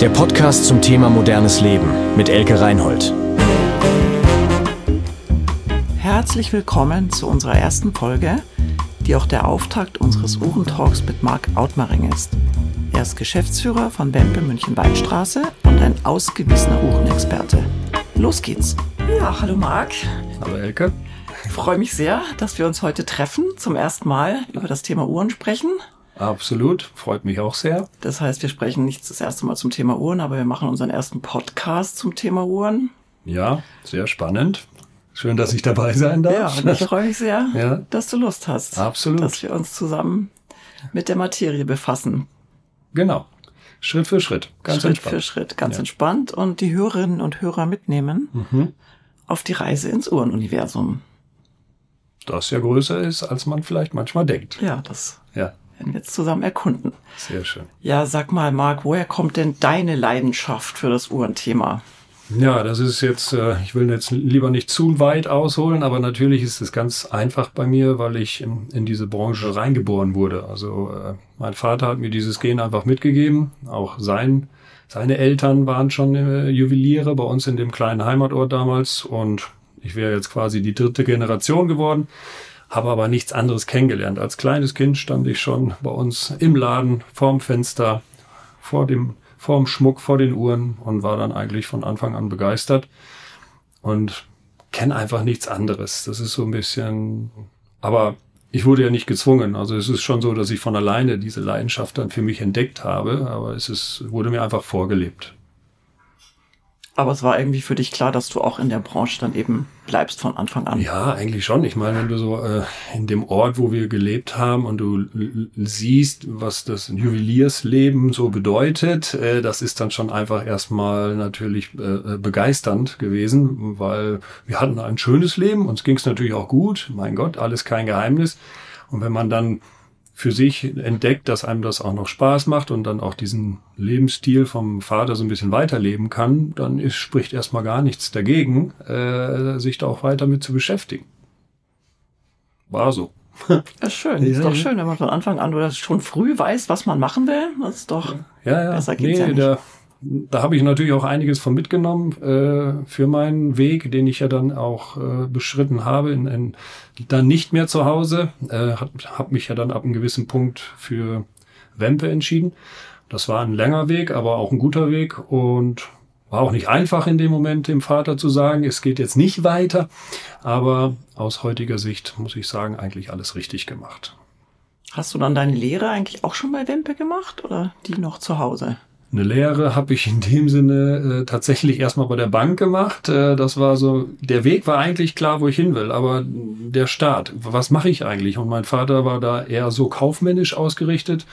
Der Podcast zum Thema modernes Leben mit Elke Reinhold. Herzlich willkommen zu unserer ersten Folge, die auch der Auftakt unseres Uhrentalks mit Marc Outmaring ist. Er ist Geschäftsführer von Wempe München Weinstraße und ein ausgewiesener Uhrenexperte. Los geht's. Ja, hallo Marc. Hallo Elke. Ich freue mich sehr, dass wir uns heute treffen, zum ersten Mal über das Thema Uhren sprechen. Absolut, freut mich auch sehr. Das heißt, wir sprechen nicht das erste Mal zum Thema Uhren, aber wir machen unseren ersten Podcast zum Thema Uhren. Ja, sehr spannend. Schön, dass ich dabei sein darf. Ja, und ich freue mich sehr, Ja. dass du Lust hast. Absolut. Dass wir uns zusammen mit der Materie befassen. Genau. Schritt für Schritt. Ganz Schritt entspannt. für Schritt, ganz Ja. entspannt und die Hörerinnen und Hörer mitnehmen Mhm. auf die Reise ins Uhrenuniversum. Das ja größer ist, als man vielleicht manchmal denkt. Ja, das Ja, werden wir jetzt zusammen erkunden. sehr schön. Ja, sag mal, Marc, woher kommt denn deine Leidenschaft für das Uhrenthema? Ja, das ist jetzt, äh, ich will jetzt lieber nicht zu weit ausholen, aber natürlich ist es ganz einfach bei mir, weil ich in, in diese Branche reingeboren wurde. Also äh, mein Vater hat mir dieses Gen einfach mitgegeben. Auch sein, seine Eltern waren schon äh, Juweliere bei uns in dem kleinen Heimatort damals und ich wäre jetzt quasi die dritte Generation geworden, habe aber nichts anderes kennengelernt. Als kleines Kind stand ich schon bei uns im Laden vorm Fenster vor dem vorm Schmuck, vor den Uhren und war dann eigentlich von Anfang an begeistert und kenne einfach nichts anderes. Das ist so ein bisschen, aber ich wurde ja nicht gezwungen. Also es ist schon so, dass ich von alleine diese Leidenschaft dann für mich entdeckt habe, aber es ist, wurde mir einfach vorgelebt. Aber es war irgendwie für dich klar, dass du auch in der Branche dann eben bleibst von Anfang an. Ja, eigentlich schon. Ich meine, wenn du so äh, in dem Ort, wo wir gelebt haben und du siehst, was das Juweliersleben so bedeutet, äh, das ist dann schon einfach erstmal natürlich äh, äh, begeisternd gewesen, weil wir hatten ein schönes Leben, uns ging es natürlich auch gut, mein Gott, alles kein Geheimnis. Und wenn man dann für sich entdeckt, dass einem das auch noch Spaß macht und dann auch diesen Lebensstil vom Vater so ein bisschen weiterleben kann, dann ist, spricht erstmal gar nichts dagegen, äh, sich da auch weiter mit zu beschäftigen. War so. Schön. ist Ja, doch ja. schön, wenn man von Anfang an oder schon früh weiß, was man machen will. Das ist doch. Ja, ja. Besser geht's ja nicht. da, da habe ich natürlich auch einiges von mitgenommen äh, für meinen Weg, den ich ja dann auch äh, beschritten habe, in, in, dann nicht mehr zu Hause. Äh, habe hab mich ja dann ab einem gewissen Punkt für Wempe entschieden. Das war ein langer Weg, aber auch ein guter Weg und war auch nicht einfach in dem Moment dem Vater zu sagen, es geht jetzt nicht weiter. Aber aus heutiger Sicht muss ich sagen, eigentlich alles richtig gemacht. Hast du dann deine Lehre eigentlich auch schon bei Wempe gemacht oder die noch zu Hause? Eine Lehre habe ich in dem Sinne äh, tatsächlich erstmal bei der Bank gemacht. Äh, das war so, der Weg war eigentlich klar, wo ich hin will, aber der Start, was mache ich eigentlich? Und mein Vater war da eher so kaufmännisch ausgerichtet.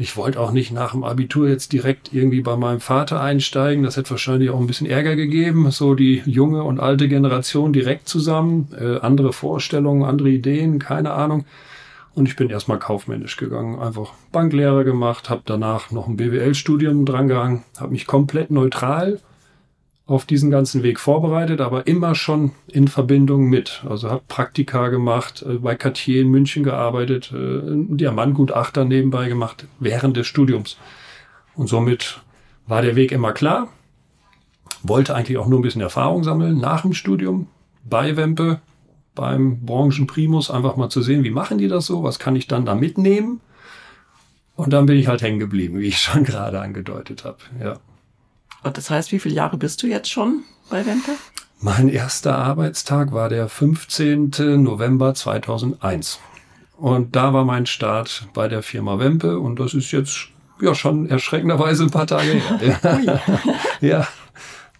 Ich wollte auch nicht nach dem Abitur jetzt direkt irgendwie bei meinem Vater einsteigen. Das hätte wahrscheinlich auch ein bisschen Ärger gegeben. So die junge und alte Generation direkt zusammen, äh, andere Vorstellungen, andere Ideen, keine Ahnung. Und ich bin erstmal kaufmännisch gegangen, einfach Banklehre gemacht, habe danach noch ein BWL-Studium drangehangen, habe mich komplett neutral auf diesen ganzen Weg vorbereitet, aber immer schon in Verbindung mit. Also habe Praktika gemacht, äh, bei Cartier in München gearbeitet, äh, einen Diamantgutachter nebenbei gemacht während des Studiums. Und somit war der Weg immer klar. Wollte eigentlich auch nur ein bisschen Erfahrung sammeln nach dem Studium bei Wempe, beim Branchenprimus, einfach mal zu sehen, wie machen die das so, was kann ich dann da mitnehmen. Und dann bin ich halt hängen geblieben, wie ich schon gerade angedeutet habe. Ja. Und das heißt, wie viele Jahre bist du jetzt schon bei Wempe? Mein erster Arbeitstag war der 15. November 2001. Und da war mein Start bei der Firma Wempe und das ist jetzt ja schon erschreckenderweise ein paar Tage her. Ja,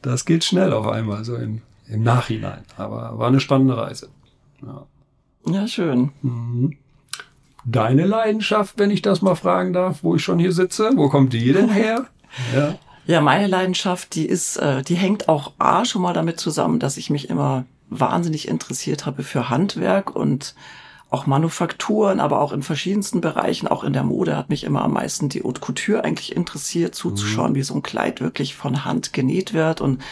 das geht schnell auf einmal, so im, im Nachhinein. Aber war eine spannende Reise. Ja. Ja, schön. Deine Leidenschaft, wenn ich das mal fragen darf, wo ich schon hier sitze, wo kommt die denn her? Ja. Ja, meine Leidenschaft, die ist, äh, die hängt auch A schon mal damit zusammen, dass ich mich immer wahnsinnig interessiert habe für Handwerk und auch Manufakturen, aber auch in verschiedensten Bereichen, auch in der Mode hat mich immer am meisten die Haute Couture eigentlich interessiert, zuzuschauen, wie so ein Kleid wirklich von Hand genäht wird und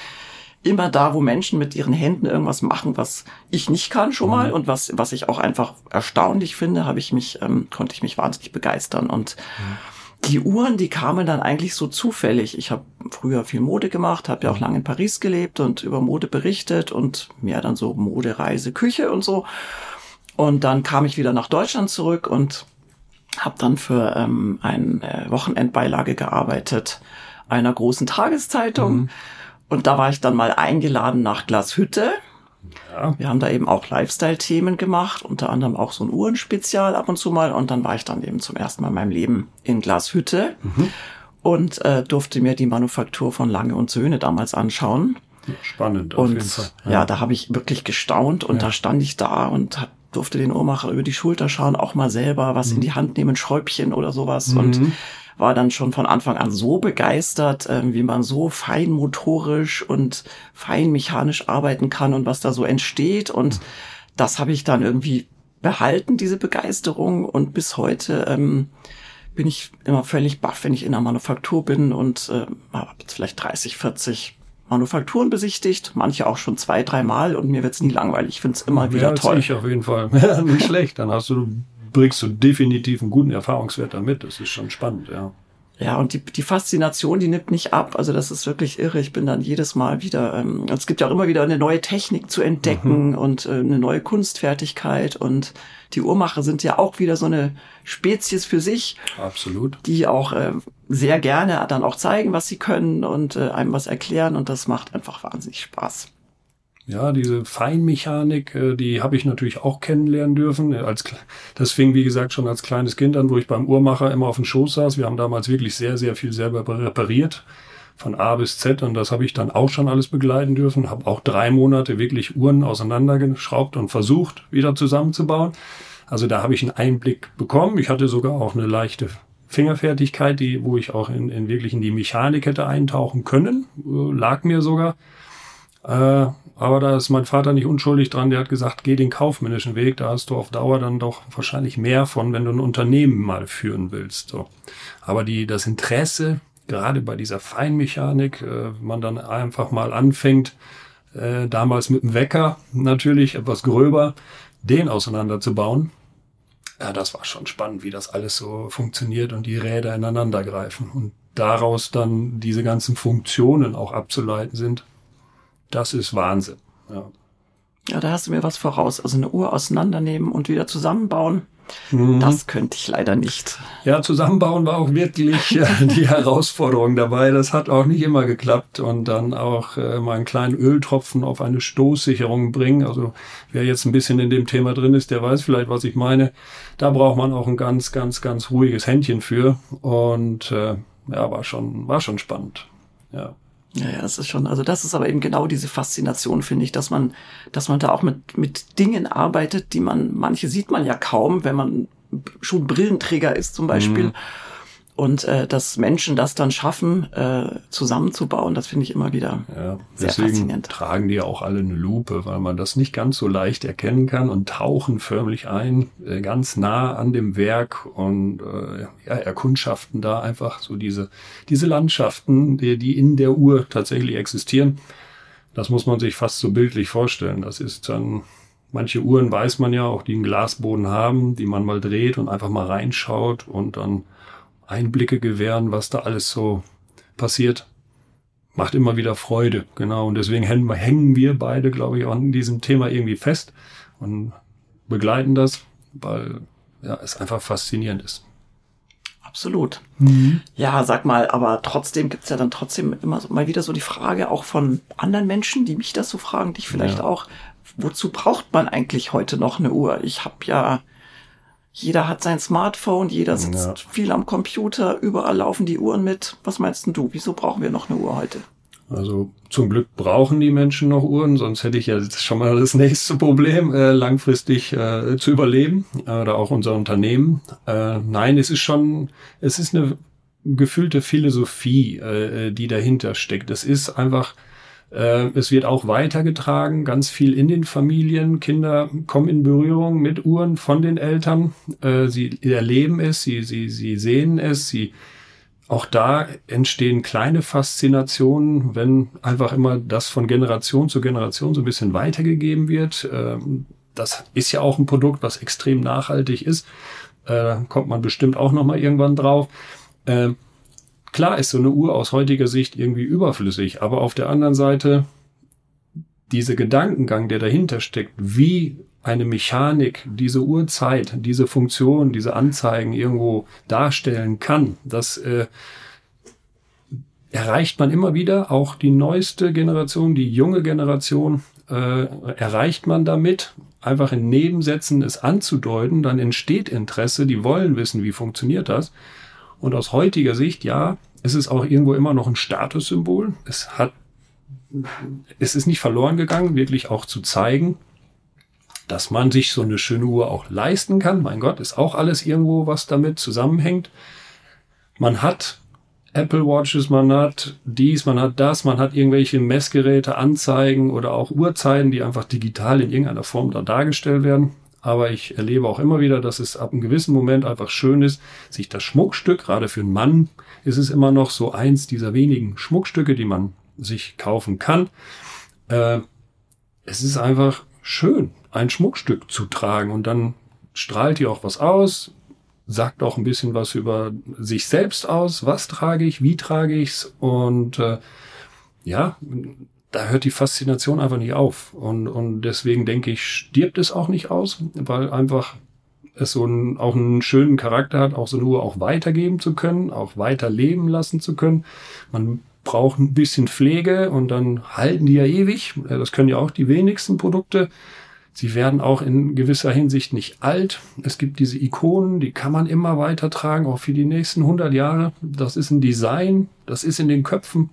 immer da, wo Menschen mit ihren Händen irgendwas machen, was ich nicht kann schon mal und was, was ich auch einfach erstaunlich finde, habe ich mich, ähm, konnte ich mich wahnsinnig begeistern und die Uhren, die kamen dann eigentlich so zufällig. Ich habe früher viel Mode gemacht, habe ja auch lange in Paris gelebt und über Mode berichtet und mehr dann so Mode, Reise, Küche und so. Und dann kam ich wieder nach Deutschland zurück und habe dann für ähm, eine Wochenendbeilage gearbeitet einer großen Tageszeitung. Mhm. Und da war ich dann mal eingeladen nach Glashütte. Ja. Wir haben da eben auch Lifestyle-Themen gemacht, unter anderem auch so ein Uhrenspezial ab und zu mal. Und dann war ich dann eben zum ersten Mal in meinem Leben in Glashütte mhm. und äh, durfte mir die Manufaktur von Lange und Söhne damals anschauen. Spannend, auf und, jeden Fall. Ja, ja da habe ich wirklich gestaunt und ja. da stand ich da und hab, durfte den Uhrmacher über die Schulter schauen, auch mal selber was mhm. in die Hand nehmen, Schräubchen oder sowas. Mhm. Und war dann schon von Anfang an so begeistert, äh, wie man so feinmotorisch und feinmechanisch arbeiten kann und was da so entsteht. Und das habe ich dann irgendwie behalten, diese Begeisterung. Und bis heute ähm, bin ich immer völlig baff, wenn ich in einer Manufaktur bin und äh, habe jetzt vielleicht 30, 40 Manufakturen besichtigt, manche auch schon zwei, dreimal und mir wird's nie langweilig. Ich finde es immer Mehr wieder toll. Ich auf jeden Fall. Ja, nicht schlecht. Dann hast du bringst du definitiv einen guten Erfahrungswert damit. Das ist schon spannend, ja. Ja, und die, die Faszination, die nimmt nicht ab. Also das ist wirklich irre. Ich bin dann jedes Mal wieder, ähm, es gibt ja auch immer wieder eine neue Technik zu entdecken mhm. und äh, eine neue Kunstfertigkeit. Und die Uhrmacher sind ja auch wieder so eine Spezies für sich. Absolut. Die auch äh, sehr gerne dann auch zeigen, was sie können und äh, einem was erklären. Und das macht einfach wahnsinnig Spaß. Ja, diese Feinmechanik, äh, die habe ich natürlich auch kennenlernen dürfen. Als, das fing, wie gesagt, schon als kleines Kind an, wo ich beim Uhrmacher immer auf dem Schoß saß. Wir haben damals wirklich sehr, sehr viel selber repariert, von A bis Z. Und das habe ich dann auch schon alles begleiten dürfen. Habe auch drei Monate wirklich Uhren auseinandergeschraubt und versucht, wieder zusammenzubauen. Also da habe ich einen Einblick bekommen. Ich hatte sogar auch eine leichte Fingerfertigkeit, die, wo ich auch in, in wirklich in die Mechanik hätte eintauchen können. Äh, lag mir sogar. Äh, aber da ist mein Vater nicht unschuldig dran. Der hat gesagt, geh den kaufmännischen Weg. Da hast du auf Dauer dann doch wahrscheinlich mehr von, wenn du ein Unternehmen mal führen willst. So. Aber die, das Interesse, gerade bei dieser Feinmechanik, äh, man dann einfach mal anfängt, äh, damals mit dem Wecker natürlich etwas gröber, den auseinanderzubauen. Ja, das war schon spannend, wie das alles so funktioniert und die Räder ineinander greifen und daraus dann diese ganzen Funktionen auch abzuleiten sind. Das ist Wahnsinn. Ja. ja, da hast du mir was voraus. Also eine Uhr auseinandernehmen und wieder zusammenbauen. Mhm. Das könnte ich leider nicht. Ja, zusammenbauen war auch wirklich äh, die Herausforderung dabei. Das hat auch nicht immer geklappt. Und dann auch äh, mal einen kleinen Öltropfen auf eine Stoßsicherung bringen. Also wer jetzt ein bisschen in dem Thema drin ist, der weiß vielleicht, was ich meine. Da braucht man auch ein ganz, ganz, ganz ruhiges Händchen für. Und äh, ja, war schon, war schon spannend. Ja. Ja, ja, das ist schon, also das ist aber eben genau diese Faszination, finde ich, dass man, dass man da auch mit, mit Dingen arbeitet, die man, manche sieht man ja kaum, wenn man schon Brillenträger ist zum Beispiel. Mhm. Und äh, dass Menschen das dann schaffen, äh, zusammenzubauen, das finde ich immer wieder ja, sehr deswegen faszinierend. tragen die ja auch alle eine Lupe, weil man das nicht ganz so leicht erkennen kann und tauchen förmlich ein, äh, ganz nah an dem Werk und äh, ja, erkundschaften da einfach so diese, diese Landschaften, die, die in der Uhr tatsächlich existieren. Das muss man sich fast so bildlich vorstellen. Das ist dann Manche Uhren weiß man ja auch, die einen Glasboden haben, die man mal dreht und einfach mal reinschaut und dann Einblicke gewähren, was da alles so passiert. Macht immer wieder Freude, genau. Und deswegen hängen wir beide, glaube ich, an diesem Thema irgendwie fest und begleiten das, weil ja, es einfach faszinierend ist. Absolut. Mhm. Ja, sag mal, aber trotzdem gibt's ja dann trotzdem immer so, mal wieder so die Frage auch von anderen Menschen, die mich das so fragen, dich vielleicht ja. auch, wozu braucht man eigentlich heute noch eine Uhr? Ich habe ja jeder hat sein Smartphone, jeder sitzt ja. viel am Computer, überall laufen die Uhren mit. Was meinst denn du? Wieso brauchen wir noch eine Uhr heute? Also zum Glück brauchen die Menschen noch Uhren, sonst hätte ich ja schon mal das nächste Problem, äh, langfristig äh, zu überleben äh, oder auch unser Unternehmen. Äh, nein, es ist schon, es ist eine gefühlte Philosophie, äh, die dahinter steckt. Es ist einfach äh, es wird auch weitergetragen, ganz viel in den Familien. Kinder kommen in Berührung mit Uhren von den Eltern. Äh, sie erleben es, sie, sie, sie sehen es, sie auch da entstehen kleine Faszinationen, wenn einfach immer das von Generation zu Generation so ein bisschen weitergegeben wird. Ähm, das ist ja auch ein Produkt, was extrem nachhaltig ist. Äh, kommt man bestimmt auch noch mal irgendwann drauf. Klar ist so eine Uhr aus heutiger Sicht irgendwie überflüssig, aber auf der anderen Seite dieser Gedankengang, der dahinter steckt, wie eine Mechanik diese Uhrzeit, diese Funktion, diese Anzeigen irgendwo darstellen kann, das äh, erreicht man immer wieder. Auch die neueste Generation, die junge Generation äh, erreicht man damit, einfach in Nebensätzen es anzudeuten, dann entsteht Interesse, die wollen wissen, wie funktioniert das. Und aus heutiger Sicht, ja, es ist auch irgendwo immer noch ein Statussymbol. Es hat, es ist nicht verloren gegangen, wirklich auch zu zeigen, dass man sich so eine schöne Uhr auch leisten kann. Mein Gott, ist auch alles irgendwo, was damit zusammenhängt. Man hat Apple Watches, man hat dies, man hat das, man hat irgendwelche Messgeräte, Anzeigen oder auch Uhrzeiten, die einfach digital in irgendeiner Form da dargestellt werden. Aber ich erlebe auch immer wieder, dass es ab einem gewissen Moment einfach schön ist, sich das Schmuckstück, gerade für einen Mann, ist es immer noch so eins dieser wenigen Schmuckstücke, die man sich kaufen kann. Äh, es ist einfach schön, ein Schmuckstück zu tragen und dann strahlt die auch was aus, sagt auch ein bisschen was über sich selbst aus. Was trage ich? Wie trage ich's? Und äh, ja, da hört die Faszination einfach nicht auf. Und, und deswegen denke ich, stirbt es auch nicht aus, weil einfach es so einen, auch einen schönen Charakter hat, auch so eine Uhr auch weitergeben zu können, auch weiter leben lassen zu können. Man braucht ein bisschen Pflege und dann halten die ja ewig. Das können ja auch die wenigsten Produkte. Sie werden auch in gewisser Hinsicht nicht alt. Es gibt diese Ikonen, die kann man immer weiter tragen, auch für die nächsten 100 Jahre. Das ist ein Design, das ist in den Köpfen.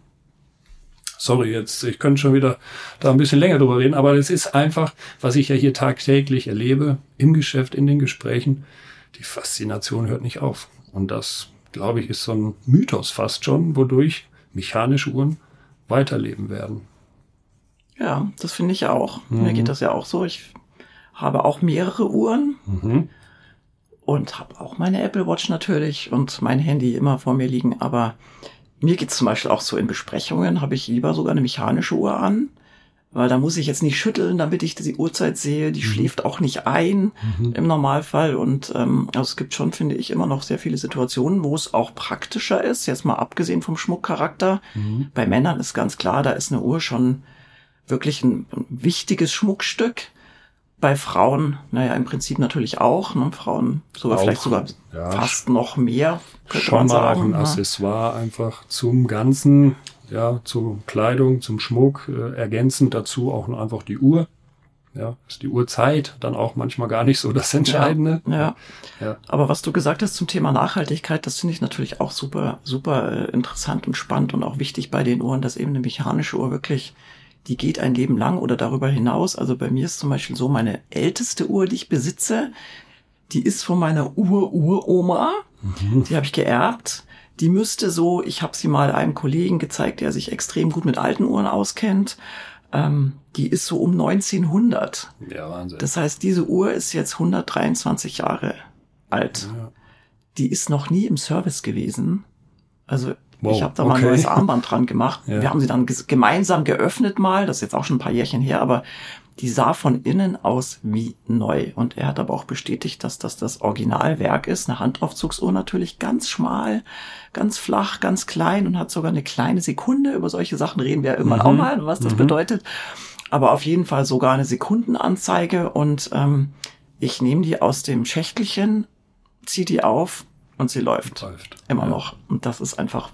Sorry, jetzt, ich könnte schon wieder da ein bisschen länger drüber reden, aber es ist einfach, was ich ja hier tagtäglich erlebe, im Geschäft, in den Gesprächen. Die Faszination hört nicht auf. Und das, glaube ich, ist so ein Mythos fast schon, wodurch mechanische Uhren weiterleben werden. Ja, das finde ich auch. Mhm. Mir geht das ja auch so. Ich habe auch mehrere Uhren mhm. und habe auch meine Apple Watch natürlich und mein Handy immer vor mir liegen. Aber mir geht's zum Beispiel auch so in Besprechungen, habe ich lieber sogar eine mechanische Uhr an, weil da muss ich jetzt nicht schütteln, damit ich die Uhrzeit sehe. Die mhm. schläft auch nicht ein mhm. im Normalfall. Und ähm, also es gibt schon, finde ich, immer noch sehr viele Situationen, wo es auch praktischer ist, jetzt mal abgesehen vom Schmuckcharakter. Mhm. Bei Männern ist ganz klar, da ist eine Uhr schon wirklich ein, ein wichtiges Schmuckstück. Bei Frauen, naja, im Prinzip natürlich auch. Ne? Frauen sogar auch, vielleicht sogar ja, fast noch mehr. Schon mal auch ein ne? Accessoire einfach zum Ganzen, ja, zur Kleidung, zum Schmuck, äh, ergänzend dazu auch einfach die Uhr. Ja, ist die Uhrzeit dann auch manchmal gar nicht so das Entscheidende. Ja, ja. ja. Aber was du gesagt hast zum Thema Nachhaltigkeit, das finde ich natürlich auch super, super äh, interessant und spannend und auch wichtig bei den Uhren, dass eben eine mechanische Uhr wirklich die geht ein Leben lang oder darüber hinaus. Also bei mir ist zum Beispiel so, meine älteste Uhr, die ich besitze, die ist von meiner Ur-Uroma. Mhm. Die habe ich geerbt. Die müsste so, ich habe sie mal einem Kollegen gezeigt, der sich extrem gut mit alten Uhren auskennt. Ähm, die ist so um 1900. Ja, Wahnsinn. Das heißt, diese Uhr ist jetzt 123 Jahre alt. Ja. Die ist noch nie im Service gewesen. Also Wow, ich habe da mal okay. ein neues Armband dran gemacht. Ja. Wir haben sie dann gemeinsam geöffnet mal, das ist jetzt auch schon ein paar Jährchen her, aber die sah von innen aus wie neu. Und er hat aber auch bestätigt, dass das das Originalwerk ist. Eine Handaufzugsuhr natürlich ganz schmal, ganz flach, ganz klein und hat sogar eine kleine Sekunde. Über solche Sachen reden wir ja immer mhm. auch mal, was das mhm. bedeutet. Aber auf jeden Fall sogar eine Sekundenanzeige und ähm, ich nehme die aus dem Schächtelchen, ziehe die auf und sie läuft. läuft. Immer ja. noch. Und das ist einfach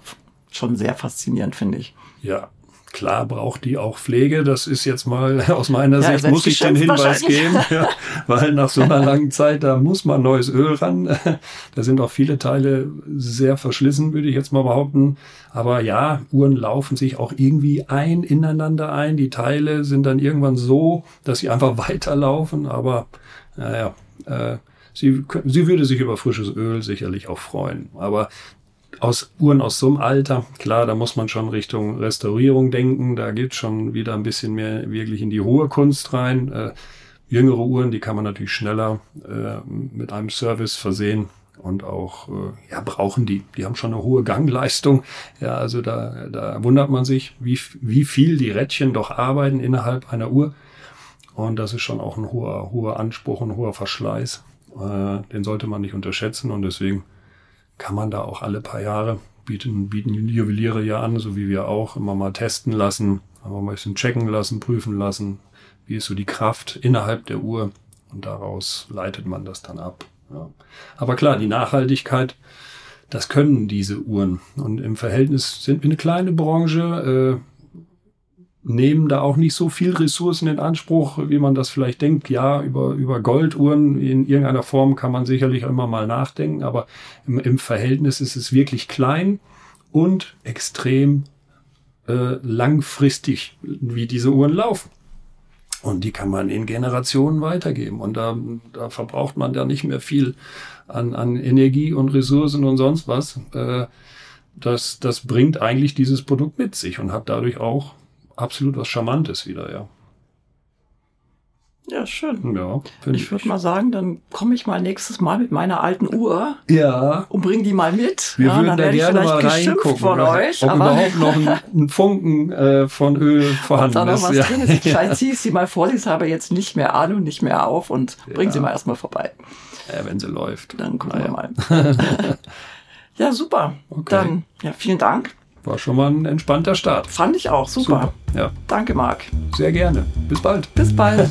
schon sehr faszinierend, finde ich. Ja, Klar braucht die auch Pflege. Das ist jetzt mal aus meiner ja, Sicht, muss ich den Hinweis geben, ja, weil nach so einer langen Zeit, da muss man neues Öl ran. Da sind auch viele Teile sehr verschlissen, würde ich jetzt mal behaupten. Aber ja, Uhren laufen sich auch irgendwie ein, ineinander ein. Die Teile sind dann irgendwann so, dass sie einfach weiterlaufen. Aber naja, äh, sie, sie würde sich über frisches Öl sicherlich auch freuen. Aber aus Uhren aus so einem Alter, klar, da muss man schon Richtung Restaurierung denken. Da geht schon wieder ein bisschen mehr wirklich in die hohe Kunst rein. Äh, jüngere Uhren, die kann man natürlich schneller äh, mit einem Service versehen und auch äh, ja brauchen die. Die haben schon eine hohe Gangleistung. Ja, also da, da wundert man sich, wie, wie viel die Rädchen doch arbeiten innerhalb einer Uhr. Und das ist schon auch ein hoher, hoher Anspruch, ein hoher Verschleiß. Äh, den sollte man nicht unterschätzen und deswegen kann man da auch alle paar Jahre bieten, bieten Juweliere ja an, so wie wir auch, immer mal testen lassen, immer mal ein bisschen checken lassen, prüfen lassen, wie ist so die Kraft innerhalb der Uhr und daraus leitet man das dann ab. Ja. Aber klar, die Nachhaltigkeit, das können diese Uhren. Und im Verhältnis sind wir eine kleine Branche, äh, nehmen da auch nicht so viel Ressourcen in Anspruch, wie man das vielleicht denkt. Ja, über, über Golduhren in irgendeiner Form kann man sicherlich immer mal nachdenken, aber im, im Verhältnis ist es wirklich klein und extrem äh, langfristig, wie diese Uhren laufen. Und die kann man in Generationen weitergeben. Und da, da verbraucht man ja nicht mehr viel an, an Energie und Ressourcen und sonst was. Äh, das, das bringt eigentlich dieses Produkt mit sich und hat dadurch auch absolut was Charmantes wieder, ja. Ja, schön. Ja, ich würde mal sagen, dann komme ich mal nächstes Mal mit meiner alten Uhr ja. und bring die mal mit. Wir ja, würden da gerne mal reingucken, von euch, ob überhaupt noch ein, ein Funken äh, von Öl vorhanden ob da noch ist. was ja. drin ist. Vielleicht ziehe ich sie mal vor, ich habe jetzt nicht mehr an und nicht mehr auf und Ja. bring sie mal erstmal vorbei. Ja, wenn sie läuft. Dann gucken Naja. wir mal. ja, super. Okay. Dann, ja, vielen Dank. War schon mal ein entspannter Start. Fand ich auch super. Ja, Danke, Marc. sehr gerne. Bis bald. Bis bald.